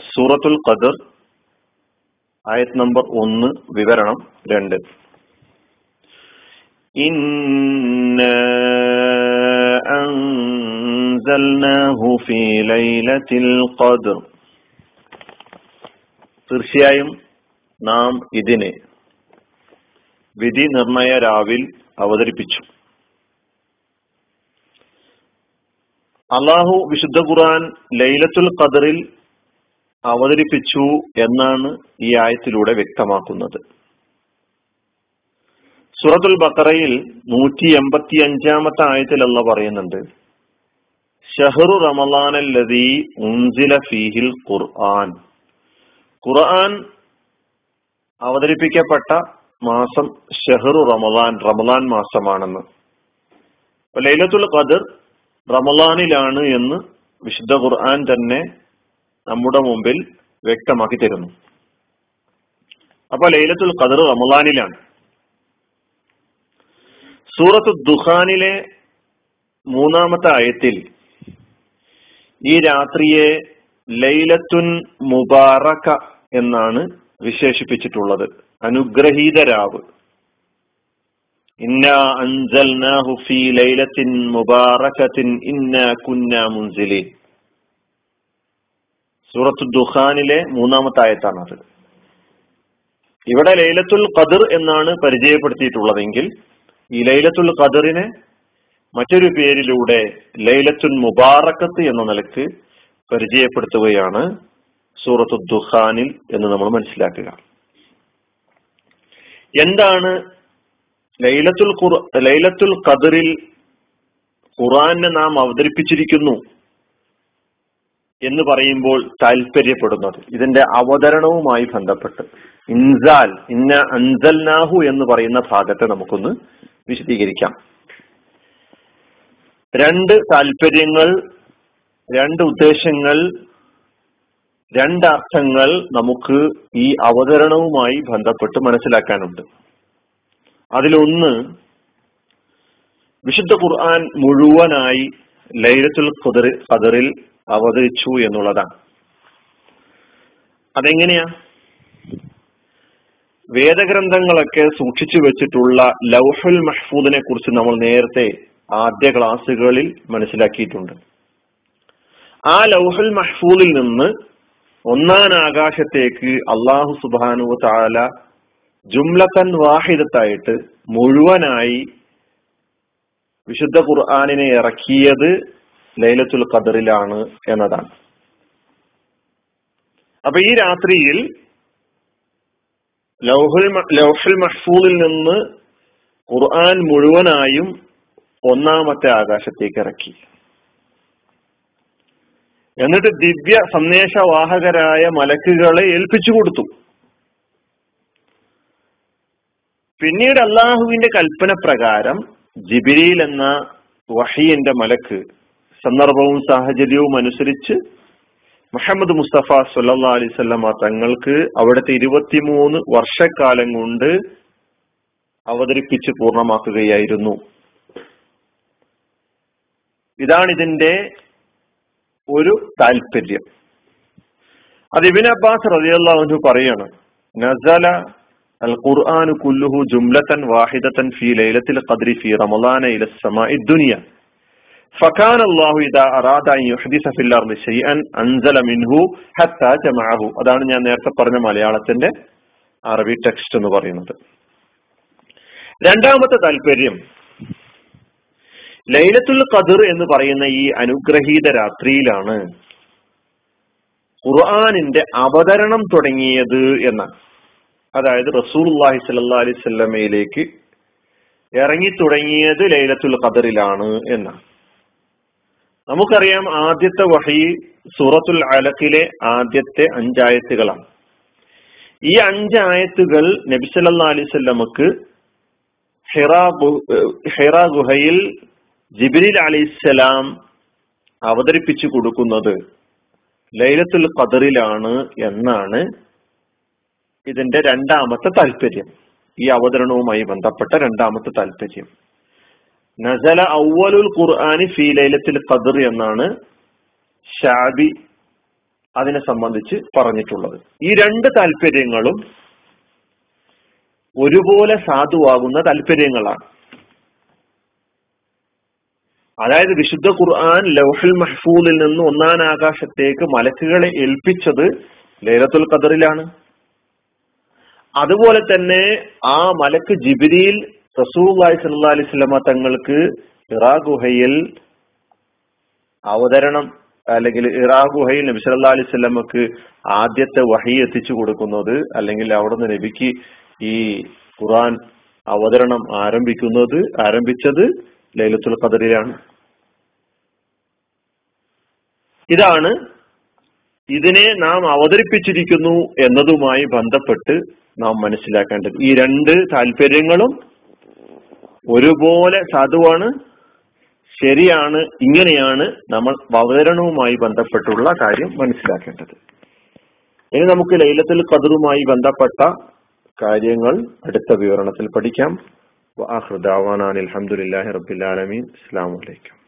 സൂറത്തുൽ ഖദർ ആയത് നമ്പർ ഒന്ന് വിവരണം രണ്ട്. തീർച്ചയായും നാം ഇതിനെ വിധി നിർണയ രാവിൽ അവതരിപ്പിച്ചു. അള്ളാഹു വിശുദ്ധ ഖുർആൻ ലൈലത്തുൽ ഖദറിൽ അവതരിപ്പിച്ചു എന്നാണ് ഈ ആയത്തിലൂടെ വ്യക്തമാക്കുന്നത്. സൂറത്തുൽ ബക്കറയിൽ നൂറ്റി എൺപത്തി അഞ്ചാമത്തെ ആയത്തിലല്ല പറയുന്നുണ്ട് ഷഹറു റമലാനല്ലതി ഉൻസില ഫീഹിൽ ഖുർആൻ. ഖുർആൻ അവതരിപ്പിക്കപ്പെട്ട മാസം ഷഹറു റമലാൻ റമലാൻ മാസമാണെന്ന്. ലൈലത്തുൽ ഖദർ റമലാനിലാണ് എന്ന് വിശുദ്ധ ഖുർആൻ തന്നെ നമ്മുടെ മുമ്പിൽ വ്യക്തമാക്കി തരുന്നു. അപ്പൊ ലൈലത്തുൽ ഖദർ റമലാനിലാണ് സൂറത്ത് ദുഖാനിലെ മൂന്നാമത്തെ ആയത്തിൽ ഈ രാത്രിയെ ലൈലത്തുൻ മുബാറക എന്നാണ് വിശേഷിപ്പിച്ചിട്ടുള്ളത്. അനുഗ്രഹീത രാവ് ഇന്ന അൻസൽനാഹു ഫീ ലൈലത്തിൻ മുബാറകത്തിൻ ഇന്ന കുന്ന മുൻസിലീൻ സൂറത്തു ദുഖാനിലെ മൂന്നാമത്തെ ആയത്താണത് ഇവിടെ ലൈലത്തുൽ ഖദർ എന്നാണ് പരിചയപ്പെടുത്തിയിട്ടുള്ളതെങ്കിൽ ഈ ലൈലത്തുൽ ഖദറിനെ മറ്റൊരു പേരിലൂടെ ലൈലത്തുൽ മുബാറക്കത്ത് എന്ന നിലയ്ക്ക് പരിചയപ്പെടുത്തുകയാണ് സൂറത്തു ദുഖാനിൽ എന്ന് നമ്മൾ മനസ്സിലാക്കുക. എന്താണ് ലൈലത്തുൽ ഖുർ ലൈലത്തുൽ ഖദറിൽ ഖുറാനെ നാം അവതരിപ്പിച്ചിരിക്കുന്നു എന്ന് പറയുമ്പോൾ താല്പര്യപ്പെടുന്നത് ഇതിന്റെ അവതരണവുമായി ബന്ധപ്പെട്ട്. ഇൻസാൽ ഇന്ന അൻസൽനാഹു എന്ന് പറയുന്ന ഭാഗത്തെ നമുക്കൊന്ന് വിശദീകരിക്കാം. രണ്ട് താല്പര്യങ്ങൾ രണ്ട് ഉദ്ദേശങ്ങൾ രണ്ടർത്ഥങ്ങൾ നമുക്ക് ഈ അവതരണവുമായി ബന്ധപ്പെട്ട് മനസ്സിലാക്കാനുണ്ട്. അതിലൊന്ന് വിശുദ്ധ ഖുർആൻ മുഴുവനായി ലൈലത്തുൽ ഖദറിൽ അവതരിച്ചു എന്നുള്ളതാണ്. അതെങ്ങനെയാ? വേദഗ്രന്ഥങ്ങളൊക്കെ സൂക്ഷിച്ചു വെച്ചിട്ടുള്ള ലൗഹുൽ മഹ്ഫൂദിനെ കുറിച്ച് നമ്മൾ നേരത്തെ ആദ്യ ക്ലാസ്സുകളിൽ മനസ്സിലാക്കിയിട്ടുണ്ട്. ആ ലൗഹുൽ മഹ്ഫൂദിൽ നിന്ന് ഒന്നാം ആകാശത്തേക്ക് അള്ളാഹു സുബാനു താല ജുംലത്തൻ വാഹിദത്തായിട്ട് മുഴുവനായി വിശുദ്ധ ഖുർആാനിനെ ഇറക്കിയത് ലൈലത്തുൽ ഖദറിലാണ് എന്നതാണ്. അപ്പൊ ഈ രാത്രിയിൽ ലൗഹുൽ ലൗഹുൽ മഹ്ഫൂദിൽ നിന്ന് ഖുർആൻ മുഴുവനായും ഒന്നാമത്തെ ആകാശത്തേക്ക് ഇറക്കി. എന്നിട്ട് ദിവ്യ സന്ദേശവാഹകരായ മലക്കുകളെ ഏൽപ്പിച്ചു കൊടുത്തു. പിന്നീട് അള്ളാഹുവിന്റെ കൽപ്പന പ്രകാരം ജിബിരിയിൽ എന്ന വഹിയന്റെ മലക്ക് സന്ദർഭവും സാഹചര്യവും അനുസരിച്ച് മുഹമ്മദ് മുസ്തഫ സല്ലാ അലൈവല്ലമ തങ്ങൾക്ക് അവിടുത്തെ ഇരുപത്തിമൂന്ന് വർഷക്കാലം കൊണ്ട് അവതരിപ്പിച്ച് പൂർണമാക്കുകയായിരുന്നു. ഇതാണിതിന്റെ ഒരു താല്പര്യം അത് ഇബിൻ അബ്ബാസ് റതിയുള്ള പറയാണ് നസല അൽ ഖുർആൻ കുല്ലുഹു ജുംലതൻ വാഹിദതൻ ഫീ ലൈലത്തിൽ ഖദ്രി ഫീ റമളാന ഇല السماء الدنيا فكان الله اذا اراد ان يحدث في الارض شيئا انزل منه حتى جمعه അതാണ് ഞാൻ നേരത്തെ പറഞ്ഞ മലയാളത്തിന്റെ അറബി ടെക്സ്റ്റ് എന്ന് പറയുന്നത് രണ്ടാമത്തെ താല്പര്യം ലൈലത്തുൽ ഖദർ എന്ന് പറയുന്ന ഈ അനുഗ്രഹീത രാത്രിയിലാണ് ഖുർആാനിന്റെ അവതരണം തുടങ്ങിയത് എന്നാണ് അതായത് റസൂൽഹി സല്ലാ അലൈഹി സ്വല്ലമയിലേക്ക് ഇറങ്ങി തുടങ്ങിയത് ലൈലത്തുൽ ഖദറിലാണ് എന്നാണ്. നമുക്കറിയാം ആദ്യത്തെ വഹി സൂറത്തുൽ അലക്കിലെ ആദ്യത്തെ അഞ്ചായത്തുകളാണ്. ഈ അഞ്ചായത്തുകൾ അലൈഹി സ്വല്ലമക്ക് ഹിറ ഗുഹയിൽ ജിബിരിൽ അലിസ്സലാം അവതരിപ്പിച്ചു കൊടുക്കുന്നത് ലൈലത്തുൽ ഖദറിലാണ് എന്നാണ് ഇതിന്റെ രണ്ടാമത്തെ താല്പര്യം ഈ അവതരണവുമായി ബന്ധപ്പെട്ട രണ്ടാമത്തെ താല്പര്യം. നസല ഔവലുൽ ഖുർആാനി ഫീ ലൈലത്തിൽ എന്നാണ് ഷാബി അതിനെ സംബന്ധിച്ച് പറഞ്ഞിട്ടുള്ളത്. ഈ രണ്ട് താല്പര്യങ്ങളും ഒരുപോലെ സാധുവാകുന്ന താല്പര്യങ്ങളാണ്. അതായത് വിശുദ്ധ ഖുർആൻ ലൗഹൽ മഹ്ഫൂലിൽ നിന്ന് ഒന്നാം ആകാശത്തേക്ക് മലക്കുകളെ ഏൽപ്പിച്ചത് ലൈലത്തുൽ ഖദറിലാണ്. അതുപോലെ തന്നെ ആ മലക്ക് ജിബിരിയിൽ റസൂല്ലായി സല്ലാ അലൈഹി സ്വലമ തങ്ങൾക്ക് ഇറാ ഗുഹയിൽ അവതരണം അല്ലെങ്കിൽ ഇറാ ഗുഹയിൽ നബി സല്ലാ അലൈഹി സ്വലമക്ക് ആദ്യത്തെ വഹി എത്തിച്ചു കൊടുക്കുന്നത് അല്ലെങ്കിൽ അവിടുന്ന് നബിക്ക് ഈ ഖുറാൻ അവതരണം ആരംഭിക്കുന്നത് ആരംഭിച്ചത് ലൈലത്തുൽ ഖദറിലാണ്. ഇതാണ് ഇതിനെ നാം അവതരിപ്പിച്ചിരിക്കുന്നു എന്നതുമായി ബന്ധപ്പെട്ട് നാം മനസ്സിലാക്കേണ്ടത്. ഈ രണ്ട് താല്പര്യങ്ങളും ഒരുപോലെ സാധുവാണ് ശരിയാണ് ഇങ്ങനെയാണ് നമ്മൾ അവതരണവുമായി ബന്ധപ്പെട്ടുള്ള കാര്യം മനസ്സിലാക്കേണ്ടത്. ഇനി നമുക്ക് ലൈലത്തിൽ കതിറുമായി ബന്ധപ്പെട്ട കാര്യങ്ങൾ അടുത്ത വിവരണത്തിൽ പഠിക്കാം. അലഹമുല്ലാഹി റബ്ബിൽ ആലമീൻ. അസ്സാം വലൈക്കും